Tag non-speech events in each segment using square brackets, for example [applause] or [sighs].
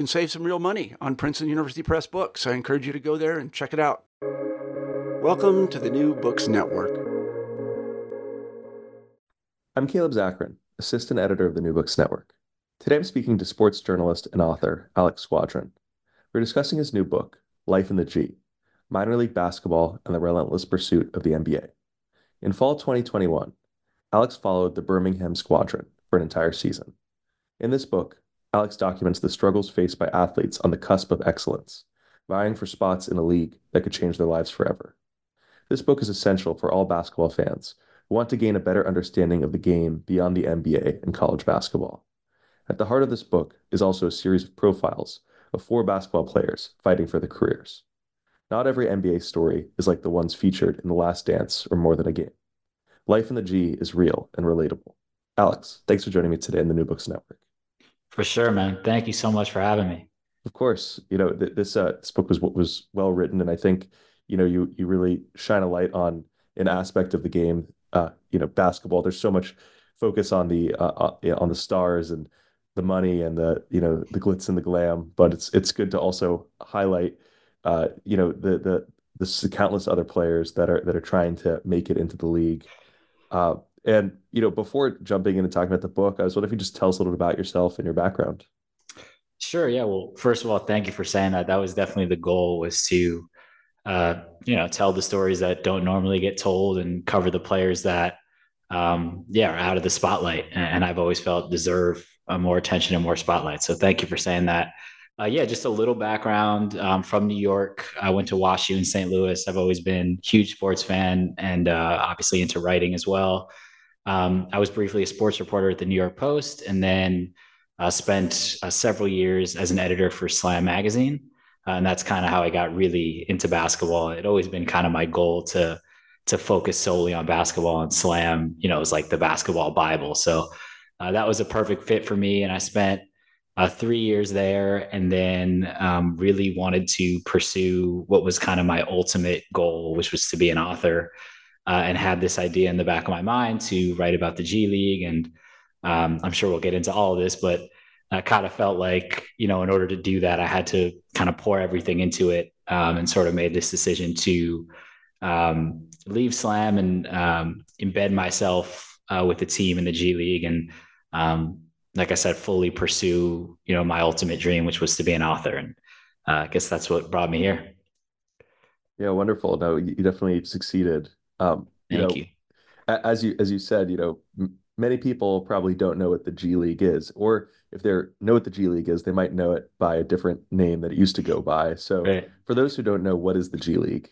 can save some real money on Princeton University Press books. I encourage you to go there and check it out. Welcome to the New Books Network. I'm Caleb Zakarin, assistant editor of the New Books Network. Today I'm speaking to sports journalist and author Alex Squadron. We're discussing his new book, Life in the G Minor League Basketball and the Relentless Pursuit of the NBA. In fall 2021, Alex followed the Birmingham Squadron for an entire season. In this book, Alex documents the struggles faced by athletes on the cusp of excellence, vying for spots in a league that could change their lives forever. This book is essential for all basketball fans who want to gain a better understanding of the game beyond the NBA and college basketball. At the heart of this book is also a series of profiles of four basketball players fighting for their careers. Not every NBA story is like the ones featured in The Last Dance or More Than a Game. Life in the G is real and relatable. Alex, thanks for joining me today in the New Books Network. For sure, man. Thank you so much for having me. Of course, you know th- this uh, this book was what was well written, and I think you know you you really shine a light on an aspect of the game uh, you know basketball. There's so much focus on the uh, uh on the stars and the money and the you know the glitz and the glam, but it's it's good to also highlight uh, you know the the the countless other players that are that are trying to make it into the league. Uh, and you know, before jumping in and talking about the book, I was wondering if you just tell us a little bit about yourself and your background. Sure. Yeah. Well, first of all, thank you for saying that. That was definitely the goal was to uh, you know, tell the stories that don't normally get told and cover the players that, um, yeah, are out of the spotlight. And, I've always felt deserve uh, more attention and more spotlight. So thank you for saying that. Uh, yeah, just a little background um, from New York. I went to WashU in St. Louis. I've always been huge sports fan and uh, obviously into writing as well. Um, I was briefly a sports reporter at the New York Post and then uh, spent uh, several years as an editor for Slam Magazine. Uh, and that's kind of how I got really into basketball. It always been kind of my goal to to focus solely on basketball and slam. You know, it was like the basketball bible. So uh, that was a perfect fit for me, and I spent uh, three years there, and then um, really wanted to pursue what was kind of my ultimate goal, which was to be an author. Uh, and had this idea in the back of my mind to write about the G League, and um, I'm sure we'll get into all of this, but I kind of felt like, you know, in order to do that, I had to kind of pour everything into it um, and sort of made this decision to um, leave Slam and um, embed myself uh, with the team in the G League. And um, like I said, fully pursue, you know, my ultimate dream, which was to be an author. And uh, I guess that's what brought me here. Yeah, wonderful. No, you definitely succeeded. Um, you Thank know, you. As you as you said, you know, m- many people probably don't know what the G League is, or if they know what the G League is, they might know it by a different name that it used to go by. So, right. for those who don't know, what is the G League?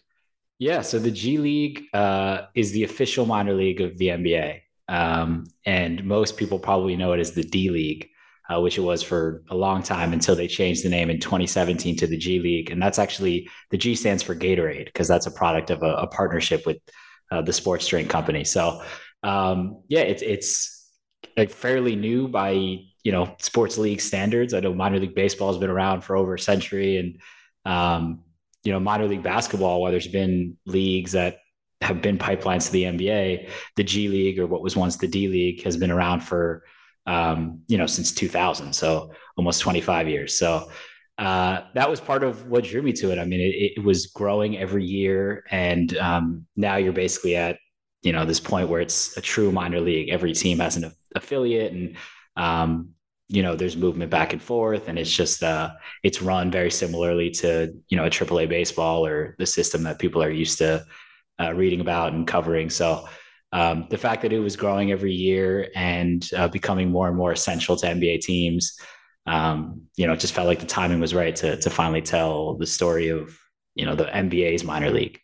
Yeah, so the G League uh, is the official minor league of the NBA, um, and most people probably know it as the D League, uh, which it was for a long time until they changed the name in 2017 to the G League, and that's actually the G stands for Gatorade because that's a product of a, a partnership with uh, the sports drink company. So, um, yeah, it's it's fairly new by you know sports league standards. I know minor league baseball has been around for over a century, and um, you know minor league basketball, while there's been leagues that have been pipelines to the NBA. The G League, or what was once the D League, has been around for um, you know since 2000, so almost 25 years. So uh, that was part of what drew me to it. I mean, it, it was growing every year, and um, now you're basically at you know this point where it's a true minor league. Every team has an affiliate, and um, you know there's movement back and forth, and it's just uh, it's run very similarly to you know a AAA baseball or the system that people are used to uh, reading about and covering. So. Um, the fact that it was growing every year and uh, becoming more and more essential to NBA teams, um, you know, it just felt like the timing was right to to finally tell the story of you know the NBA's minor league.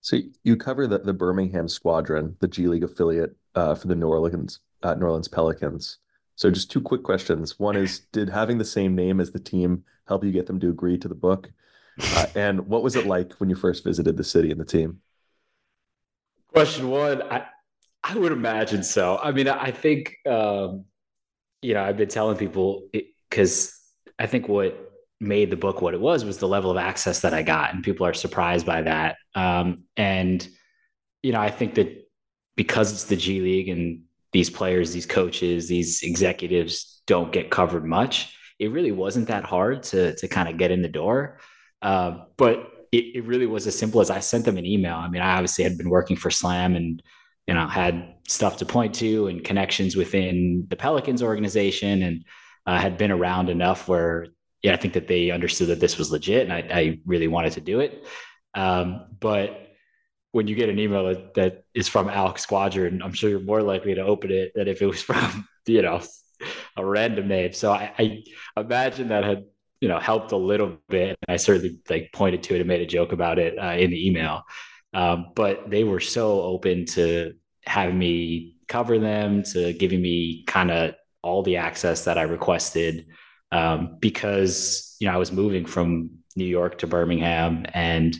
So you cover the, the Birmingham Squadron, the G League affiliate uh, for the New Orleans uh, New Orleans Pelicans. So just two quick questions. One is, [laughs] did having the same name as the team help you get them to agree to the book? Uh, and what was it like when you first visited the city and the team? Question one, I I would imagine so. I mean, I think um, you know I've been telling people because I think what made the book what it was was the level of access that I got, and people are surprised by that. Um, and you know, I think that because it's the G League and these players, these coaches, these executives don't get covered much. It really wasn't that hard to to kind of get in the door, uh, but it, it really was as simple as I sent them an email. I mean, I obviously had been working for Slam and you know had stuff to point to and connections within the Pelicans organization and uh, had been around enough where yeah, I think that they understood that this was legit and I, I really wanted to do it. Um, but when you get an email that, that is from Alex Squadron, I'm sure you're more likely to open it than if it was [laughs] from, you know, a random name. So I, I imagine that had, you know, helped a little bit. I certainly like pointed to it and made a joke about it uh, in the email. Um, but they were so open to having me cover them, to giving me kind of all the access that I requested um, because you know I was moving from New York to Birmingham, and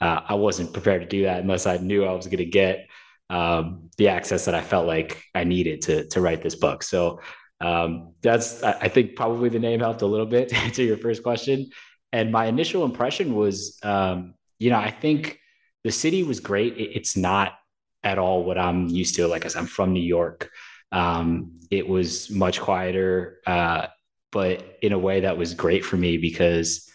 uh, I wasn't prepared to do that unless I knew I was going to get um, the access that I felt like I needed to to write this book. So um, that's I think probably the name helped a little bit [laughs] to answer your first question. And my initial impression was, um, you know, I think the city was great. It, it's not at all what I'm used to. Like I said, I'm from New York. Um, it was much quieter. Uh, but in a way that was great for me because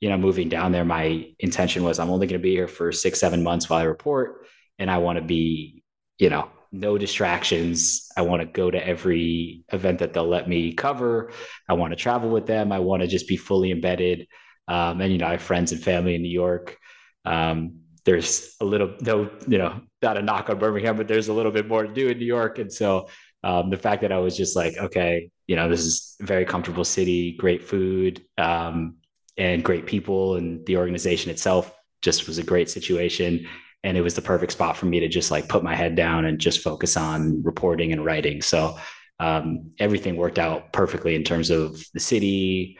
you know moving down there my intention was i'm only going to be here for six seven months while i report and i want to be you know no distractions. I want to go to every event that they'll let me cover. I want to travel with them. I want to just be fully embedded. Um, and you know i have friends and family in new york. Um, there's a little no you know not a knock on birmingham but there's a little bit more to do in new york. And so um, the fact that I was just like, okay, you know, this is a very comfortable city, great food, um, and great people, and the organization itself just was a great situation. And it was the perfect spot for me to just like put my head down and just focus on reporting and writing. So um, everything worked out perfectly in terms of the city,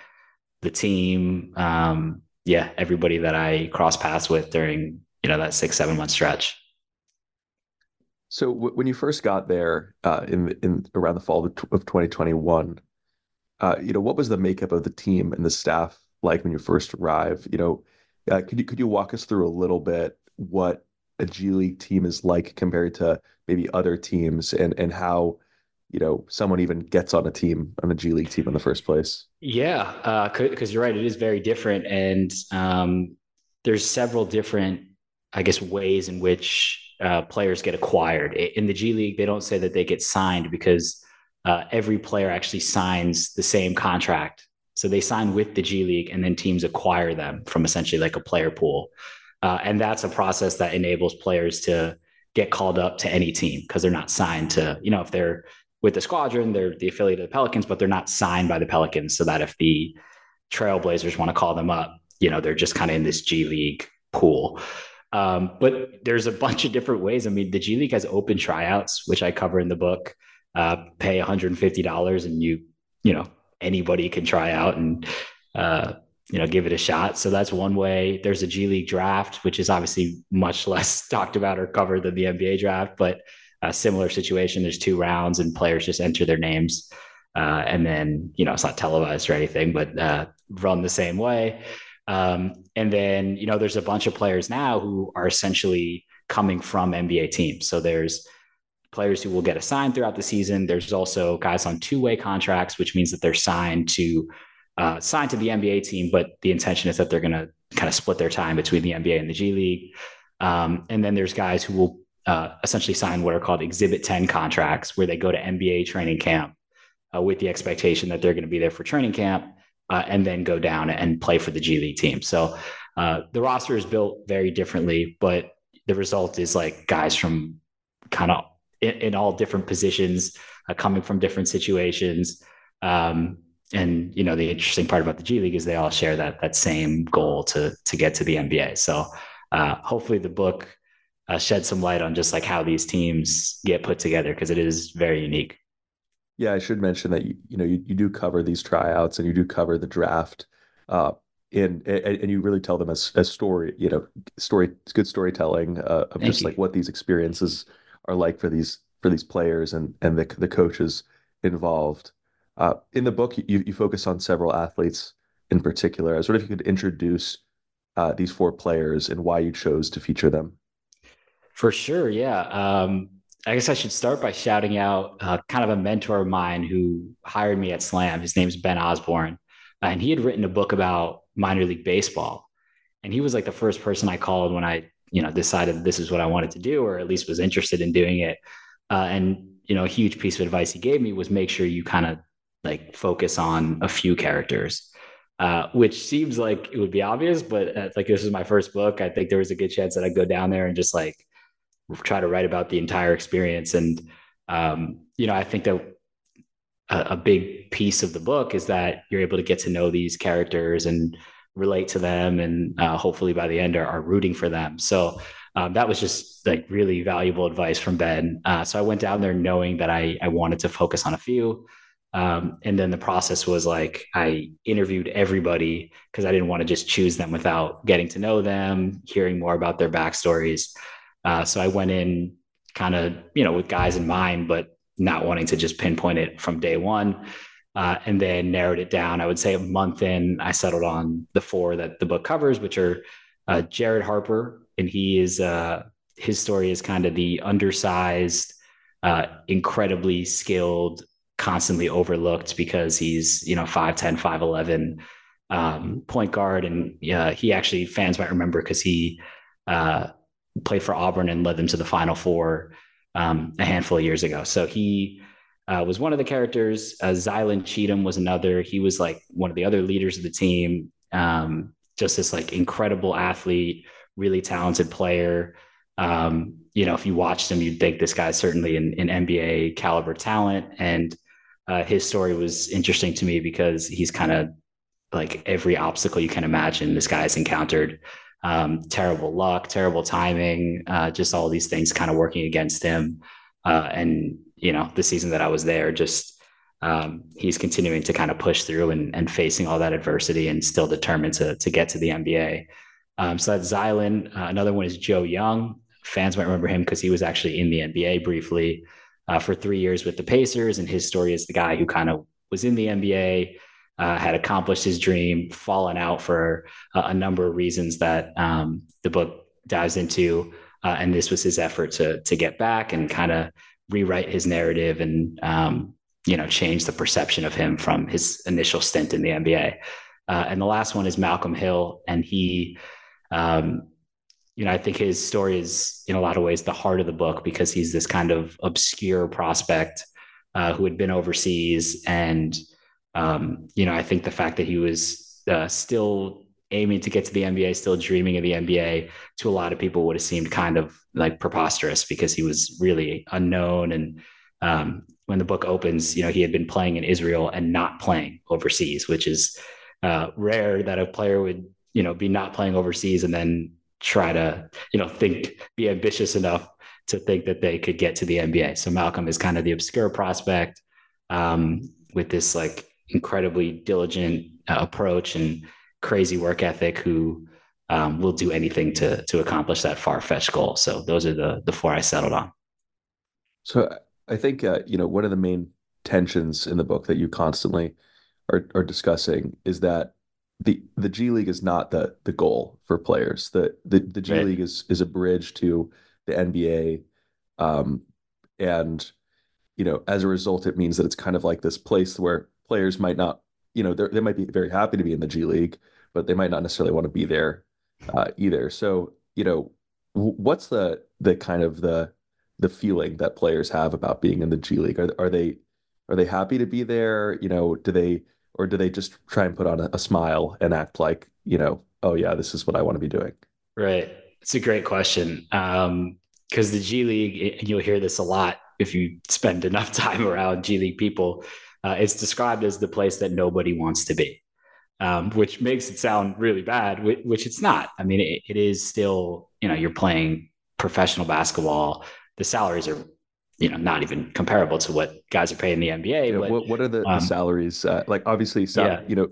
the team, um, yeah, everybody that I crossed paths with during you know that six seven month stretch. So w- when you first got there uh, in in around the fall of, t- of 2021, uh, you know what was the makeup of the team and the staff like when you first arrived? You know, uh, could you could you walk us through a little bit what a G League team is like compared to maybe other teams, and and how you know someone even gets on a team on a G League team in the first place? Yeah, because uh, you're right, it is very different, and um, there's several different, I guess, ways in which uh, players get acquired. In the G League, they don't say that they get signed because uh, every player actually signs the same contract. So they sign with the G League, and then teams acquire them from essentially like a player pool. Uh, and that's a process that enables players to get called up to any team because they're not signed to, you know, if they're with the squadron, they're the affiliate of the Pelicans, but they're not signed by the Pelicans. So that if the Trailblazers want to call them up, you know, they're just kind of in this G League pool. Um, but there's a bunch of different ways. I mean, the G League has open tryouts, which I cover in the book. Uh, pay $150 and you, you know, anybody can try out and, uh, you know, give it a shot. So that's one way. There's a G League draft, which is obviously much [laughs] less talked about or covered than the NBA draft, but a similar situation. There's two rounds and players just enter their names. Uh, and then, you know, it's not televised or anything, but uh, run the same way. Um, and then, you know, there's a bunch of players now who are essentially coming from NBA teams. So there's players who will get assigned throughout the season. There's also guys on two way contracts, which means that they're signed to uh, signed to the NBA team, but the intention is that they're going to kind of split their time between the NBA and the G League. Um, and then there's guys who will uh, essentially sign what are called Exhibit 10 contracts, where they go to NBA training camp uh, with the expectation that they're going to be there for training camp uh, and then go down and play for the G League team. So uh, the roster is built very differently, but the result is like guys from kind of in, in, all different positions, uh, coming from different situations. Um, and you know the interesting part about the G League is they all share that that same goal to to get to the NBA. So uh, hopefully the book uh, shed some light on just like how these teams get put together because it is very unique. Yeah, I should mention that you you know you, you do cover these tryouts and you do cover the draft, uh, and, and and you really tell them as a story, you know, story good storytelling uh, of Thank just you. like what these experiences are like for these for these players and and the the coaches involved. Uh, in the book, you you focus on several athletes in particular. I was wondering if you could introduce uh, these four players and why you chose to feature them. For sure, yeah. Um, I guess I should start by shouting out uh, kind of a mentor of mine who hired me at Slam. His name's Ben Osborne, and he had written a book about minor league baseball. And he was like the first person I called when I, you know, decided this is what I wanted to do, or at least was interested in doing it. Uh, and you know, a huge piece of advice he gave me was make sure you kind of like focus on a few characters. Uh, which seems like it would be obvious, but uh, like this is my first book. I think there was a good chance that I'd go down there and just like try to write about the entire experience. And, um, you know, I think that a, a, big piece of the book is that you're able to get to know these characters and relate to them. And uh, hopefully by the end are, are rooting for them. So um, that was just like really valuable advice from Ben. Uh, so I went down there knowing that I, I wanted to focus on a few. Um, and then the process was like I interviewed everybody because I didn't want to just choose them without getting to know them, hearing more about their backstories. Uh, so I went in kind of, you know, with guys in mind, but not wanting to just pinpoint it from day one. Uh, and then narrowed it down. I would say a month in, I settled on the four that the book covers, which are uh, Jared Harper, and he is uh, his story is kind of the undersized, uh, incredibly skilled, constantly overlooked because he's you know 5'10", 5'11", um, point guard, and he actually fans might remember because he uh, played for Auburn and led them to the Final Four um, a handful of years ago. So he uh, was one of the characters. Uh, Zylan Cheatham was another. He was like one of the other leaders of the team. Um, just this like incredible athlete, really talented player. Um, you know, if you watched him, you'd think this guy's certainly an, an NBA caliber talent. And uh, his story was interesting to me because he's kind of like every obstacle you can imagine this guy's encountered um, terrible luck, terrible timing, uh, just all these things kind of working against him. Uh, and you know, the season that I was there, just um, he's continuing to kind of push through and, and, facing all that adversity and still determined to to get to the NBA. Um, so that's Zylan. Uh, another one is Joe Young. Fans might remember him because he was actually in the NBA briefly uh, for three years with the Pacers, and his story is the guy who kind of was in the NBA uh, had accomplished his dream, fallen out for a, a number of reasons that um, the book dives into. Uh, and this was his effort to to get back and kind of rewrite his narrative and um, you know change the perception of him from his initial stint in the NBA. Uh, and the last one is Malcolm Hill, and he, um, you know, I think his story is in a lot of ways the heart of the book because he's this kind of obscure prospect uh, who had been overseas and um, you know, I think the fact that he was uh, still aiming to get to the NBA, still dreaming of the NBA, to a lot of people would have seemed kind of like preposterous because he was really unknown. And um, when the book opens, you know, he had been playing in Israel and not playing overseas, which is uh, rare that a player would, you know, be not playing overseas and then try to, you know, think, be ambitious enough to think that they could get to the NBA. So Malcolm is kind of the obscure prospect um, with this like incredibly diligent uh, approach and crazy work ethic who um, will do anything to to accomplish that far fetched goal. So those are the the four I settled on. So I think uh, you know one of the main tensions in the book that you constantly are, are discussing is that the the G League is not the the goal for players. The the, the G right. League is is a bridge to the NBA. Um, and, you know, as a result, it means that it's kind of like this place where players might not, you know, they might be very happy to be in the G League, but they might not necessarily want to be there uh, either. So, you know, what's the the kind of the the feeling that players have about being in the G League? Are are they are they happy to be there? You know, do they or do they just try and put on a, a smile and act like you know, oh yeah, this is what I want to be doing? Right. It's a great question. Um, because the G League, you'll hear this a lot if you spend enough [laughs] time around G League people. Uh, it's described as the place that nobody wants to be, um, which makes it sound really bad, which, which it's not. I mean, it, it is still, you know, you're playing professional basketball. The salaries are, you know, not even comparable to what guys are paying in the NBA. Yeah, but, what, what are the, um, the salaries? Uh, like, obviously, sal- yeah. you know,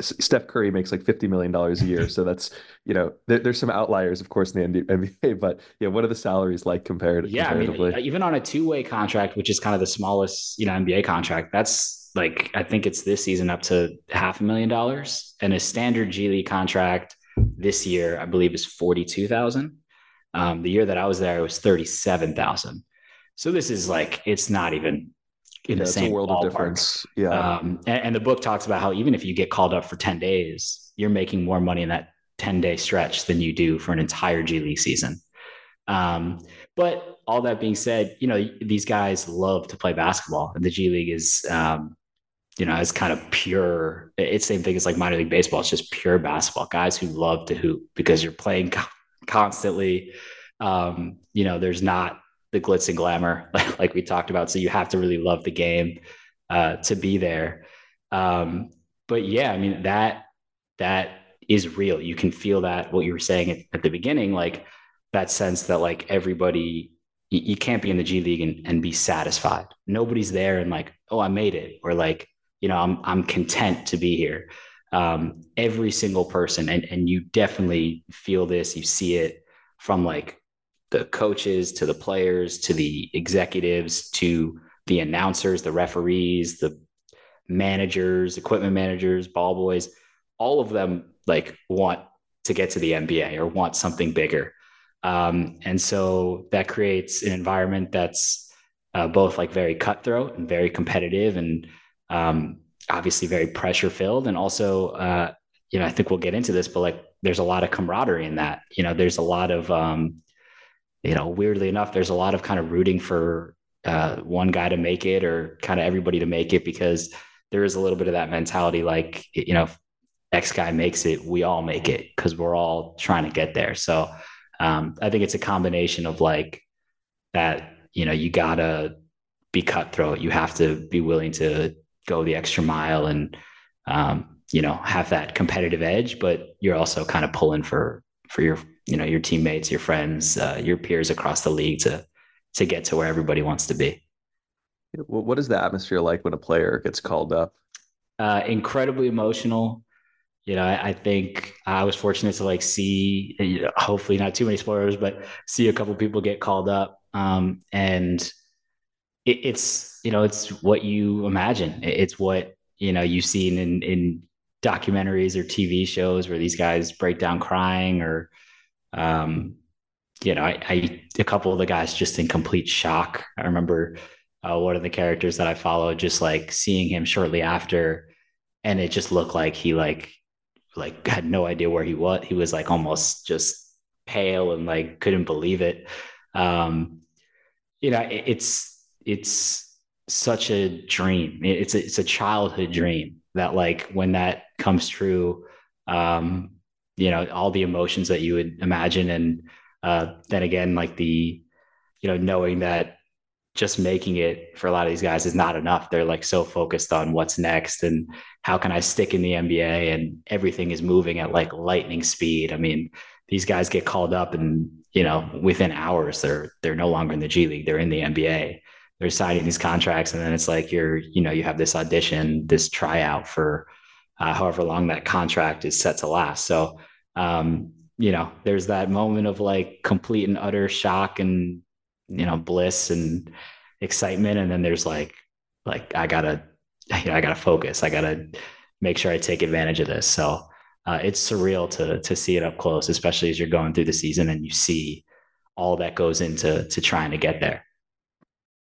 Steph Curry makes like fifty million dollars a year, so [laughs] that's you know there, there's some outliers, of course, in the NBA. [laughs] But yeah, what are the salaries like compared? Yeah, I mean, even on a two way contract, which is kind of the smallest you know NBA contract, that's like I think it's this season up to half a million dollars, and a standard G League contract this year, I believe, is forty two thousand. Um, the year that I was there, it was thirty seven thousand. So this is like it's not even in yeah, the same world ballpark. of difference. Yeah. Um, and, and, the book talks about how even if you get called up for 10 days, you're making more money in that 10 day stretch than you do for an entire G League season. Um, but all that being said, you know, these guys love to play basketball and the G League is, um, you know, it's kind of pure. It's the same thing as like minor league baseball. It's just pure basketball. Guys who love to hoop because you're playing constantly. Um, you know, there's not the glitz and glamour, [laughs] like we talked about. So you have to really love the game uh, to be there. Um, but yeah, I mean that that is real. You can feel that what you were saying at, at the beginning, like that sense that like everybody, you, you can't be in the G League and, and be satisfied. Nobody's there and like, oh, I made it, or like, you know, I'm I'm content to be here. Um, every single person, and and you definitely feel this. You see it from like the coaches to the players to the executives to the announcers, the referees, the managers, equipment managers, ball boys, all of them like want to get to the NBA or want something bigger. Um, and so that creates an environment that's uh, both like very cutthroat and very competitive and um, obviously very pressure filled. And also, uh, you know, I think we'll get into this, but like there's a lot of camaraderie in that. You know, there's a lot of um, you know, weirdly enough, there's a lot of kind of rooting for uh, one guy to make it or kind of everybody to make it because there is a little bit of that mentality like, you know, X guy makes it, we all make it because we're all trying to get there. So um, I think it's a combination of like that, you know, you gotta be cutthroat. You have to be willing to go the extra mile and, um, you know, have that competitive edge, but you're also kind of pulling for, for your you know your teammates, your friends, uh, your peers across the league to to get to where everybody wants to be. What is the atmosphere like when a player gets called up? Uh, incredibly emotional. You know, I, I, think I was fortunate to like see, you know, hopefully not too many spoilers, but see a couple people get called up. Um, and it, it's, you know, it's what you imagine. It's what, you know, you've seen in, in documentaries or TV shows where these guys break down crying or, um, you know, I, I, a couple of the guys just in complete shock. I remember uh, one of the characters that I followed, just like seeing him shortly after, and it just looked like he like like had no idea where he was. He was like almost just pale and like couldn't believe it. Um, you know, it, it's it's such a dream. It's a, it's a childhood dream that like when that comes true, um, you know all the emotions that you would imagine. And uh, then again like the you know knowing that just making it for a lot of these guys is not enough. They're like so focused on what's next and how can i stick in the nba and everything is moving at like lightning speed. I mean these guys get called up and you know within hours they're they're no longer in the g league. They're in the nba they're signing these contracts. And then it's like you're you know you have this audition this tryout for uh, however long that contract is set to last. So, um, you know, there's that moment of like complete and utter shock and, you know, bliss and excitement. And then there's like, like, I gotta, [laughs] you know, I gotta focus. I gotta make sure I take advantage of this. So, uh, it's surreal to, to see it up close, especially as you're going through the season and you see all that goes into to trying to get there.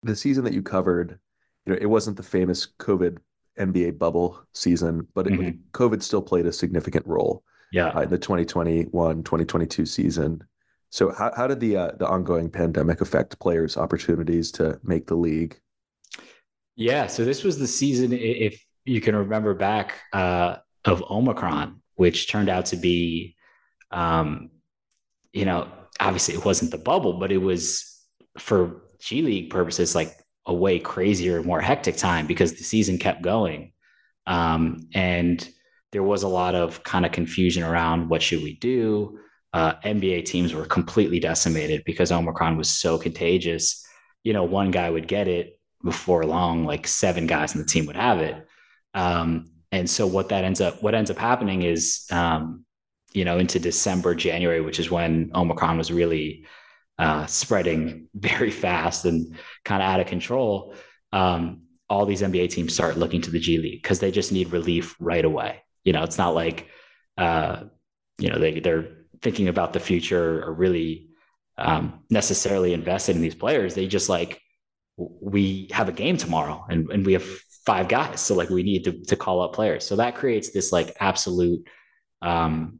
The season that you covered, you know, it wasn't the famous COVID NBA bubble season, but mm-hmm. COVID still played a significant role. Yeah, uh, in the 2021 2022 season. So how how did the uh, the ongoing pandemic affect players' opportunities to make the league? Yeah, so this was the season, if you can remember back, uh, of Omicron, which turned out to be, um, you know, obviously it wasn't the bubble, but it was for G League purposes like a way crazier, more hectic time because the season kept going, um, and there was a lot of kind of confusion around what should we do. Uh, NBA teams were completely decimated because Omicron was so contagious. You know, one guy would get it before long, like seven guys in the team would have it. Um, and so what that ends up, what ends up happening is, um, you know, into December, January, which is when Omicron was really uh, spreading very fast and kind of out of control. Um, all these NBA teams start looking to the G League because they just need relief right away. You know, it's not like, uh, you know, they they're thinking about the future or really um, necessarily invested in these players. They just like we have a game tomorrow and, and we have five guys. So like we need to, to call up players. So that creates this like absolute, um,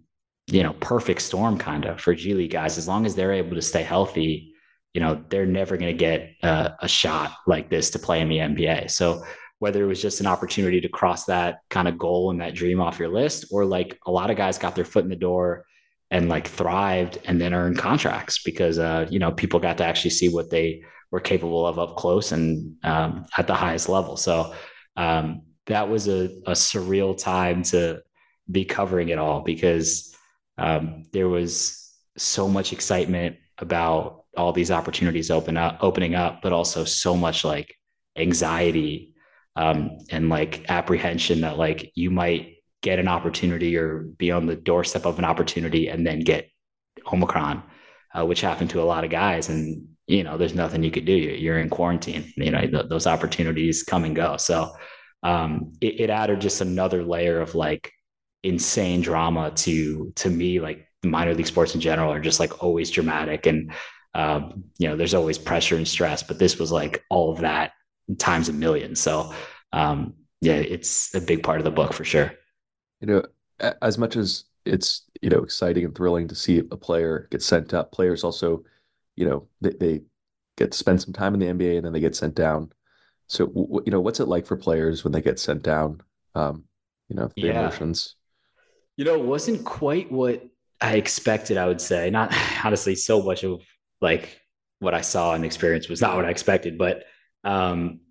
you know, perfect storm kind of for G League guys. As long as they're able to stay healthy, you know, they're never going to get uh, a shot like this to play in the NBA. So whether it was just an opportunity to cross that kind of goal and that dream off your list, or like a lot of guys got their foot in the door and like thrived and then earned contracts because, uh, you know, people got to actually see what they were capable of up close and um, at the highest level. So um, that was a, a, surreal time to be covering it all because um, there was so much excitement about all these opportunities open up, opening up, but also so much like anxiety um, and like apprehension that like you might get an opportunity or be on the doorstep of an opportunity and then get Omicron, uh, which happened to a lot of guys. And you know, there's nothing you could do. You're in quarantine. You know, th- those opportunities come and go. So um, it, it added just another layer of like insane drama to to me. Like minor league sports in general are just like always dramatic, and um, you know, there's always pressure and stress. But this was like all of that times a million. So um, yeah, it's a big part of the book for sure. You know, as much as it's you know exciting and thrilling to see a player get sent up, players also you know they, they get to spend some time in the NBA and then they get sent down. So you know what's it like for players when they get sent down? Um, you know the yeah. emotions. You know, it wasn't quite what I expected. I would say not [sighs] honestly so much of like what I saw and experienced was not what I expected, but um,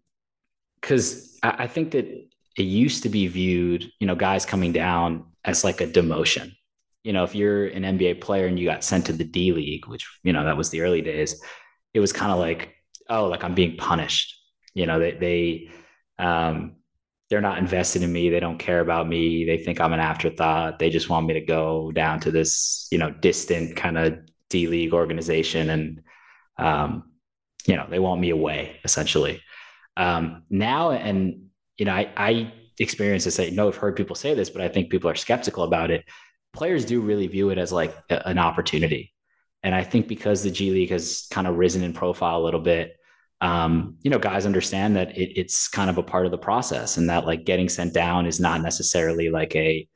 because I, I think that it used to be viewed, you know, guys coming down as like a demotion you know, if you're an NBA player and you got sent to the D League, which, you know, that was the early days, it was kind of like, oh, like I'm being punished. You know, they, they, um, they're not invested in me. They don't care about me. They think I'm an afterthought. They just want me to go down to this, you know, distant kind of D League organization. And, um, you know, they want me away essentially. Um, now, and, you know, I, I experience this. I know I've heard people say this, but I think people are skeptical about it players do really view it as like a, an opportunity. And I think because the G League has kind of risen in profile a little bit, um, you know, guys understand that it, it's kind of a part of the process and that like getting sent down is not necessarily like a,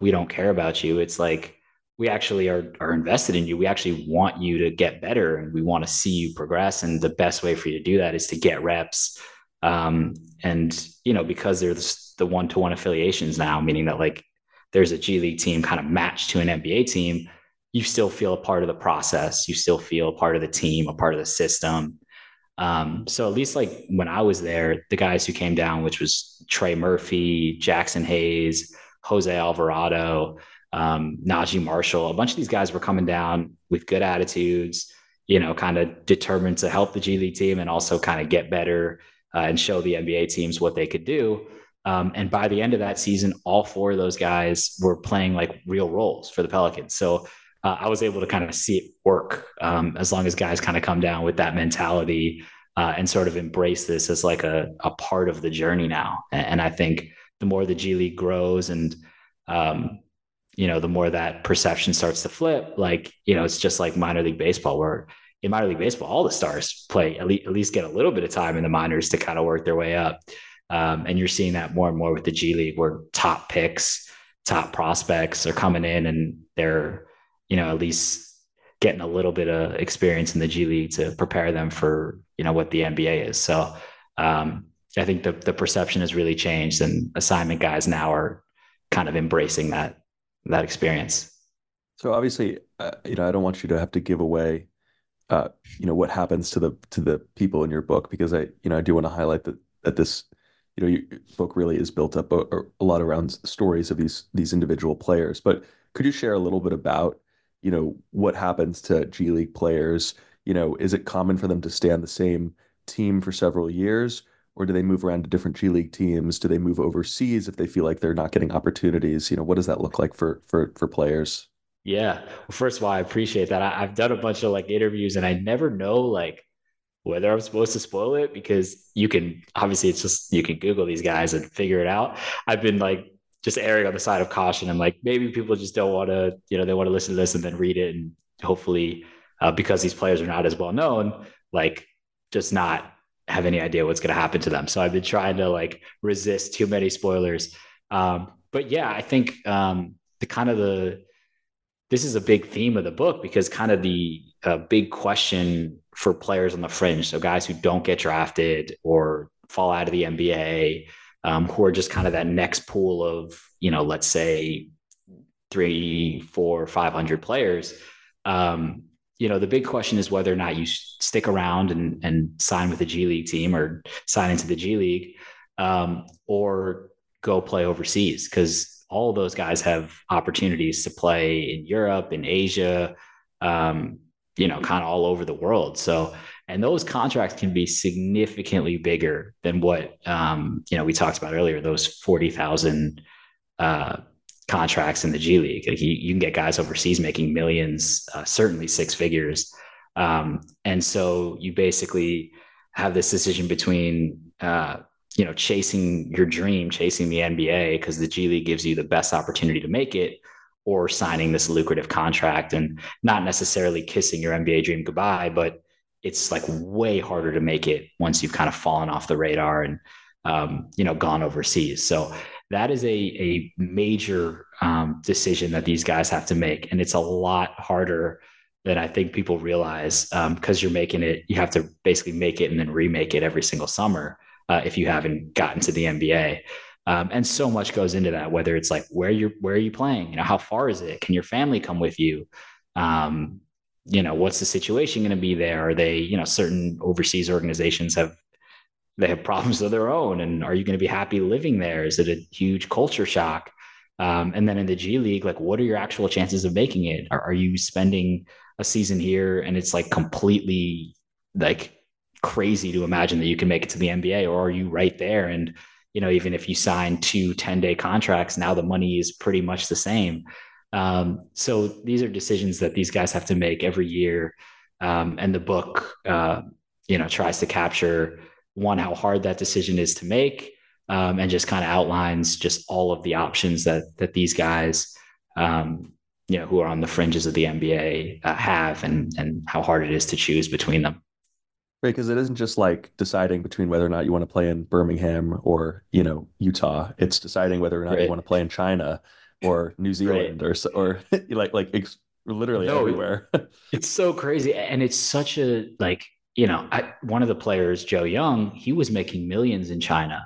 we don't care about you. It's like, we actually are, are invested in you. We actually want you to get better and we want to see you progress. And the best way for you to do that is to get reps. Um, and, you know, because there's the one to one affiliations now, meaning that like there's a G League team kind of matched to an NBA team, you still feel a part of the process. You still feel a part of the team, a part of the system. Um, so at least like when I was there, the guys who came down, which was Trey Murphy, Jaxson Hayes, Jose Alvarado, um, Naji Marshall, a bunch of these guys were coming down with good attitudes, you know, kind of determined to help the G League team and also kind of get better uh, and show the NBA teams what they could do. Um, and by the end of that season, all four of those guys were playing like real roles for the Pelicans. So uh, I was able to kind of see it work um, as long as guys kind of come down with that mentality uh, and sort of embrace this as like a, a part of the journey now. And, and I think the more the G League grows and, um, you know, the more that perception starts to flip, like, you know, it's just like minor league baseball where in minor league baseball, all the stars play at least, at least get a little bit of time in the minors to kind of work their way up. Um, and you're seeing that more and more with the G League, where top picks, top prospects are coming in and they're, you know, at least getting a little bit of experience in the G League to prepare them for, you know, what the NBA is. So um, I think the the perception has really changed, and assignment guys now are kind of embracing that that experience. So obviously, uh, you know, I don't want you to have to give away, uh, you know, what happens to the to the people in your book because I, you know, I do want to highlight that that this, you know, your book really is built up a, a lot around stories of these these individual players. But could you share a little bit about, you know, what happens to G League players? You know, is it common for them to stay on the same team for several years? or do they move around to different G League teams? Do they move overseas if they feel like they're not getting opportunities? You know, what does that look like for for for players? Yeah. Well, first of all, I appreciate that. I, have done a bunch of like interviews and I never know like whether I'm supposed to spoil it because you can obviously it's just you can Google these guys and figure it out. I've been like just erring on the side of caution and like maybe people just don't want to, you know, they want to listen to this and then read it and hopefully uh, because these players are not as well known, like just not have any idea what's going to happen to them. So I've been trying to like resist too many spoilers. Um, but yeah, I think um, the kind of the this is a big theme of the book because kind of the uh, big question for players on the fringe, so guys who don't get drafted or fall out of the NBA, um, who are just kind of that next pool of you know, let's say three, four, five hundred players. Um, you know, the big question is whether or not you stick around and, and sign with the G League team or sign into the G League um, or go play overseas because all those guys have opportunities to play in Europe, in Asia, um, you know, kind of all over the world. So, and those contracts can be significantly bigger than what, um, you know, we talked about earlier, those 40,000 uh, contracts in the G League. Like you, you can get guys overseas making millions, uh, certainly six figures. Um, and so you basically have this decision between, uh, you know, chasing your dream, chasing the NBA, because the G League gives you the best opportunity to make it, or signing this lucrative contract and not necessarily kissing your NBA dream goodbye, but it's like way harder to make it once you've kind of fallen off the radar and, um, you know, gone overseas. So that is a, a major um, decision that these guys have to make. And it's a lot harder than I think people realize because um, you're making it, you have to basically make it and then remake it every single summer uh, if you haven't gotten to the NBA. Um, and so much goes into that, whether it's like where you're, where are you playing? You know, how far is it? Can your family come with you? Um, you know, what's the situation going to be there? Are they, you know, certain overseas organizations have they have problems of their own and are you going to be happy living there? Is it a huge culture shock? Um, and then in the g league like what are your actual chances of making it? Are, are you spending a season here and it's like completely like crazy to imagine that you can make it to the nba or are you right there? And you know even if you sign two 10 day contracts now the money is pretty much the same um, so these are decisions that these guys have to make every year. Um, and the book uh, you know tries to capture one how hard that decision is to make um, and just kind of outlines just all of the options that that these guys um, you know who are on the fringes of the NBA uh, have and and how hard it is to choose between them. Right because it isn't just like deciding between whether or not you want to play in Birmingham or you know Utah. It's deciding whether or not right. you want to play in China or New [laughs] Zealand right. or or [laughs] like like ex- literally no, everywhere [laughs] it's so crazy and it's such a like you know, I, one of the players, Joe Young, he was making millions in China.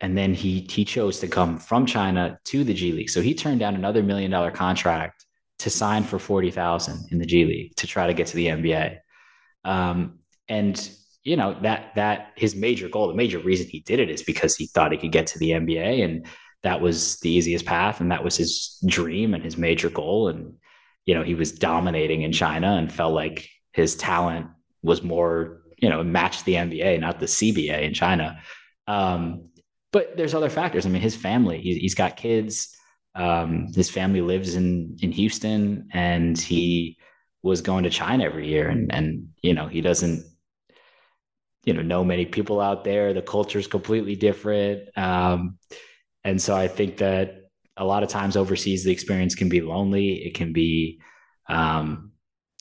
And then he he chose to come from China to the G League. So he turned down another million dollar contract to sign for 40,000 in the G League to try to get to the NBA. Um, and you know, that that his major goal, the major reason he did it is because he thought he could get to the NBA and that was the easiest path and that was his dream and his major goal and you know, he was dominating in China and felt like his talent was more, you know, matched the NBA, not the CBA in China. Um, but there's other factors. I mean, his family, he, has got kids. Um, his family lives in in Houston, and he was going to China every year, and and you know he doesn't you know know many people out there. The culture is completely different, um, and so I think that a lot of times overseas the experience can be lonely. It can be um,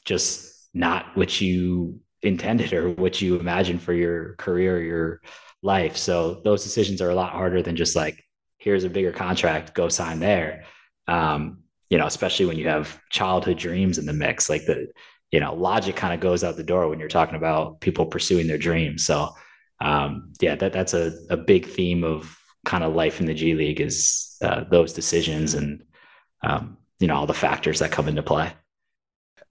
just not what you intended or what you imagined for your career, or your life. So those decisions are a lot harder than just like, here's a bigger contract, go sign there. Um, you know, especially when you have childhood dreams in the mix, like the, you know, logic kind of goes out the door when you're talking about people pursuing their dreams. So, um, yeah, that that's a, a big theme of kind of life in the G League is uh, those decisions and, um, you know, all the factors that come into play.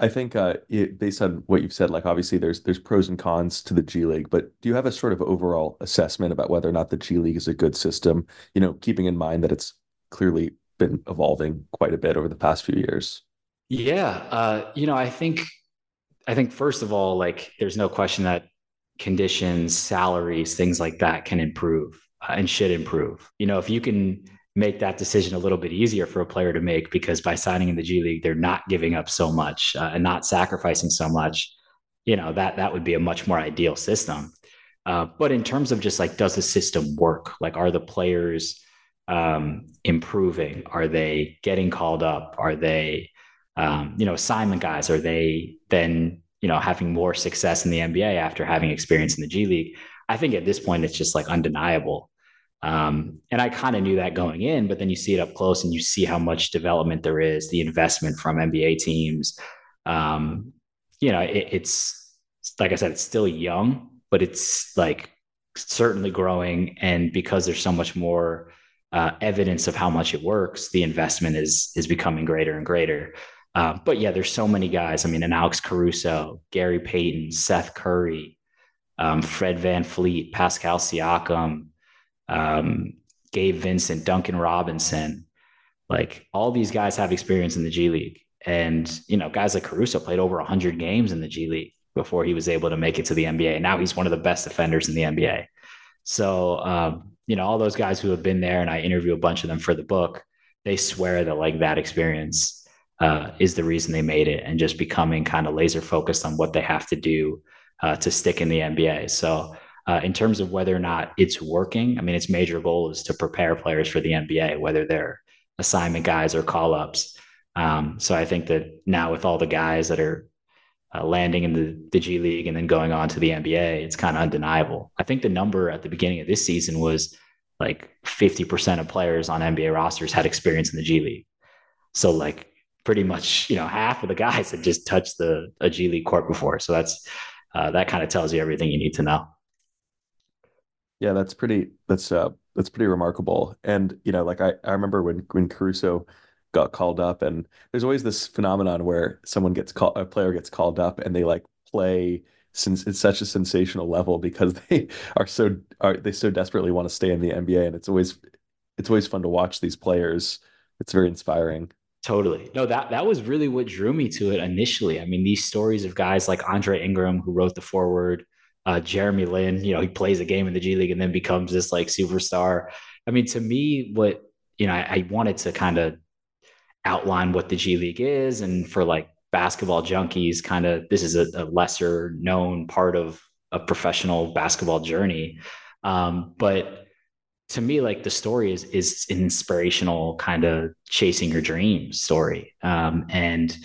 I think uh, it, based on what you've said, like obviously there's there's pros and cons to the G League, but do you have a sort of overall assessment about whether or not the G League is a good system? You know, keeping in mind that it's clearly been evolving quite a bit over the past few years. Yeah, uh, you know, I think I think first of all, like there's no question that conditions, salaries, things like that can improve and should improve. You know, if you can make that decision a little bit easier for a player to make because by signing in the G League, they're not giving up so much uh, and not sacrificing so much. You know that that would be a much more ideal system. Uh, but in terms of just like, does the system work? Like, are the players um, improving? Are they getting called up? Are they, um, you know, assignment guys? Are they then, you know, having more success in the NBA after having experience in the G League? I think at this point, it's just like undeniable um, and I kind of knew that going in, but then you see it up close and you see how much development there is, the investment from NBA teams. Um, you know, it, it's like I said, it's still young, but it's like certainly growing. And because there's so much more uh, evidence of how much it works, the investment is is becoming greater and greater. Uh, but yeah, there's so many guys. I mean, an Alex Caruso, Gary Payton, Seth Curry, um, Fred VanVleet, Pascal Siakam um, Gabe Vincent, Duncan Robinson, like all these guys have experience in the G League. And, you know, guys like Caruso played over 100 games in the G League before he was able to make it to the NBA. Now he's one of the best defenders in the NBA. So, um, you know, all those guys who have been there, and I interview a bunch of them for the book, they swear that like that experience uh, is the reason they made it and just becoming kind of laser focused on what they have to do uh, to stick in the NBA. So, uh, in terms of whether or not it's working, I mean, its major goal is to prepare players for the NBA, whether they're assignment guys or call ups. Um, so I think that now with all the guys that are uh, landing in the, the G League and then going on to the NBA, it's kind of undeniable. I think the number at the beginning of this season was like 50% of players on NBA rosters had experience in the G League. So like pretty much, you know, half of the guys had just touched the a G League court before. So that's uh, that kind of tells you everything you need to know. Yeah, that's pretty that's uh that's pretty remarkable. And you know, like I, I remember when when Caruso got called up and there's always this phenomenon where someone gets called a player gets called up and they like play since it's such a sensational level because [laughs] they are so are they so desperately want to stay in the NBA and it's always it's always fun to watch these players. It's very inspiring. Totally. No, that that was really what drew me to it initially. I mean, these stories of guys like Andre Ingram who wrote the foreword, uh, Jeremy Lin, you know, he plays a game in the G League and then becomes this like superstar. I mean, to me, what you know, I, I wanted to kind of outline what the G League is, and for like basketball junkies, kind of this is a, a lesser known part of a professional basketball journey. Um, but to me, like the story is is an inspirational kind of chasing your dreams story, um, and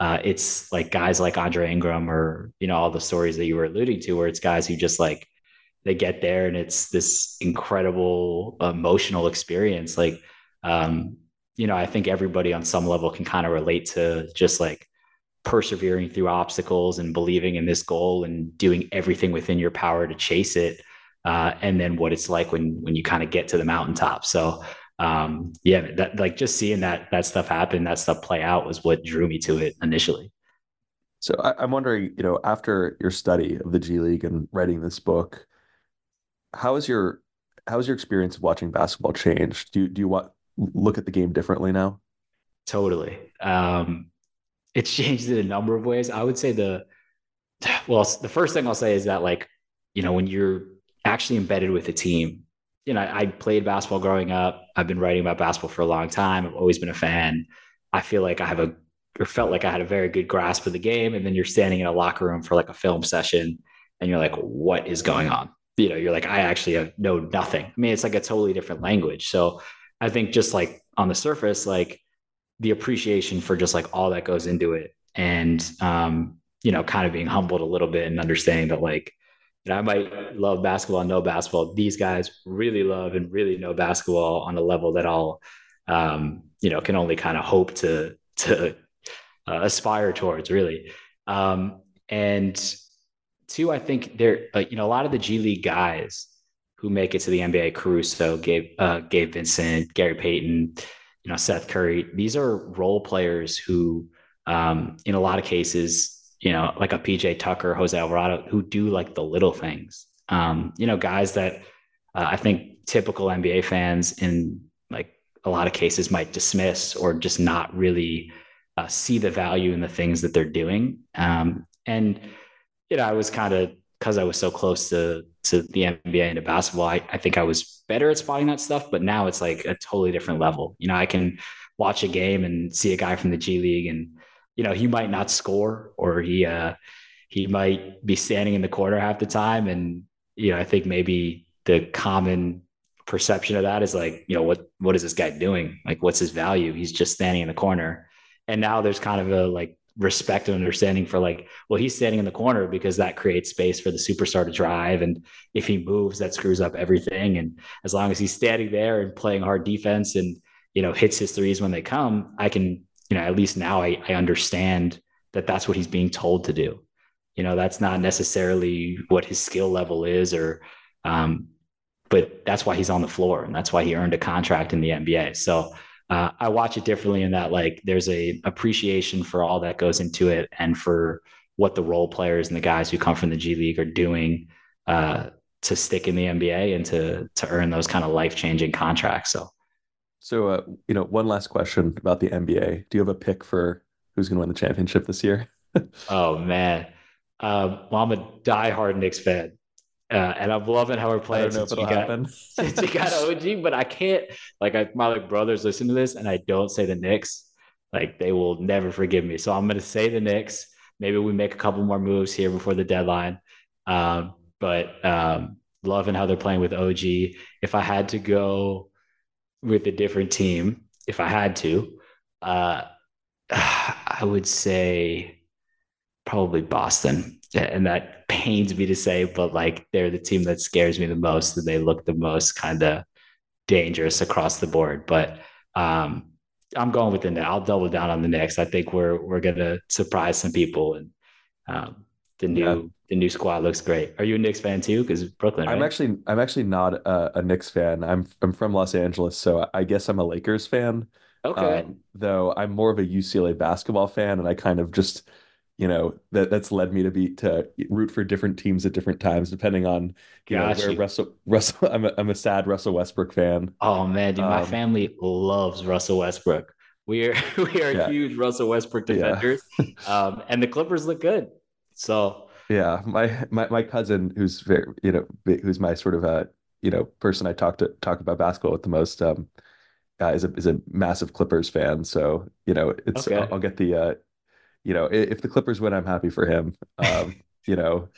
uh, it's like guys like Andre Ingram or you know all the stories that you were alluding to, where it's guys who just like they get there and it's this incredible emotional experience. Like, um, you know, I think everybody on some level can kind of relate to just like persevering through obstacles and believing in this goal and doing everything within your power to chase it. Uh, and then what it's like when when you kind of get to the mountaintop. So um, yeah, that like just seeing that that stuff happen, that stuff play out was what drew me to it initially. So I, am wondering, you know, after your study of the G League and writing this book, how is your how has your experience of watching basketball changed? Do you do you want look at the game differently now? Totally. Um, it's [laughs] changed in a number of ways. I would say the well, the first thing I'll say is that like, you know, when you're actually embedded with the team, you know, I played basketball growing up. I've been writing about basketball for a long time. I've always been a fan. I feel like I have a or felt like I had a very good grasp of the game. And then you're standing in a locker room for like a film session and you're like, what is going on? You know, you're like, I actually know nothing. I mean, it's like a totally different language. So I think just like on the surface, like the appreciation for just like all that goes into it. And, um, you know, kind of being humbled a little bit and understanding that like, know, I might love basketball and know basketball. These guys really love and really know basketball on a level that I'll, um, you know, can only kind of hope to to uh, aspire towards, really. Um, and two, I think there, uh, you know, a lot of the G League guys who make it to the NBA, Caruso, Gabe, uh, Gabe Vincent, Gary Payton, you know, Seth Curry. These are role players who, um, in a lot of cases, you know, like a PJ Tucker, Jose Alvarado, who do like the little things. Um, you know, guys that uh, I think typical NBA fans in like a lot of cases might dismiss or just not really uh, see the value in the things that they're doing. Um, and you know, I was kind of because I was so close to to the NBA and to basketball, I, I think I was better at spotting that stuff. But now it's like a totally different level. You know, I can watch a game and see a guy from the G League, and you know, he might not score or he uh, he might be standing in the corner half the time, and you know, I think maybe the common perception of that is like, you know, what what is this guy doing? Like, what's his value? He's just standing in the corner. And now there's kind of a like respect and understanding for like, well, he's standing in the corner because that creates space for the superstar to drive. And if he moves, that screws up everything. And as long as he's standing there and playing hard defense and, you know, hits his threes when they come, I can, you know, at least now I, I understand that that's what he's being told to do. You know, that's not necessarily what his skill level is or, um, but that's why he's on the floor and that's why he earned a contract in the NBA. So, uh, I watch it differently in that like there's a appreciation for all that goes into it and for what the role players and the guys who come from the G League are doing uh, to stick in the NBA and to to earn those kind of life changing contracts. So, so uh, you know, one last question about the NBA. Do you have a pick for who's going to win the championship this year? [laughs] oh man, uh, well, I'm a diehard Knicks fan. Uh, and I'm loving how we're playing [laughs] since we, got, since we got OG, but I can't like I, my like brothers listen to this and I don't say the Knicks, like they will never forgive me. So I'm gonna say the Knicks. Maybe we make a couple more moves here before the deadline. Um, but um, loving how they're playing with OG. If I had to go with a different team, if I had to, uh, [sighs] I would say probably Boston. And that pains me to say, but like they're the team that scares me the most and they look the most kind of dangerous across the board. But um, I'm going with the. I'll double down on the Knicks. I think we're we're gonna surprise some people and um, the new yeah. the new squad looks great. Are you a Knicks fan too? Because Brooklyn. Right? I'm actually I'm actually not a, a, Knicks fan. I'm I'm from Los Angeles, so I guess I'm a Lakers fan. Okay. Um, though I'm more of a UCLA basketball fan, and I kind of just you know that that's led me to be to root for different teams at different times depending on you know where Russell Russell [laughs] I'm a, I'm a sad Russell Westbrook fan. Oh man, dude, my um, family loves Russell Westbrook. We are [laughs] we are yeah. huge Russell Westbrook defenders, yeah. [laughs] um, and the Clippers look good. So yeah, my my my cousin who's very you know who's my sort of a you know person I talk to talk about basketball with the most um uh, is a is a massive Clippers fan. So you know it's okay. I'll, I'll, get the uh you know, if the Clippers win, I'm happy for him. Um, [laughs] you know,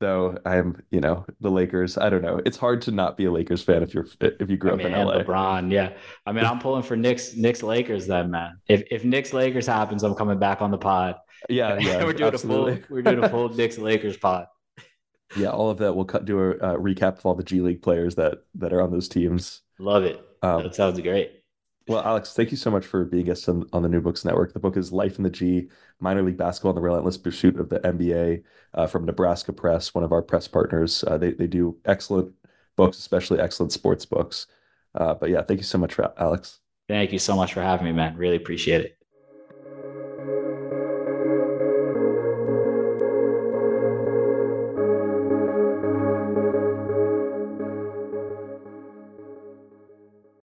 though I'm, you know, the Lakers. I don't know. It's hard to not be a Lakers fan if you're if you grew I mean, up in LA. LeBron, yeah. I mean, I'm pulling for Knicks, Knicks Lakers then, man. If if Knicks Lakers happens, I'm coming back on the pod. Yeah, [laughs] yeah. we're doing absolutely. a full we're doing a full [laughs] Knicks Lakers pod. Yeah, all of that. We'll cut, do a uh, recap of all the G League players that that are on those teams. Love it. Um, that sounds great. Well, Alex, thank you so much for being guest on, on the New Books Network. The book is Life in the G, Minor League Basketball and the Relentless Pursuit of the NBA uh, from Nebraska Press, one of our press partners. Uh, they, they do excellent books, especially excellent sports books. Uh, but yeah, thank you so much, Alex. Thank you so much for having me, man. Really appreciate it.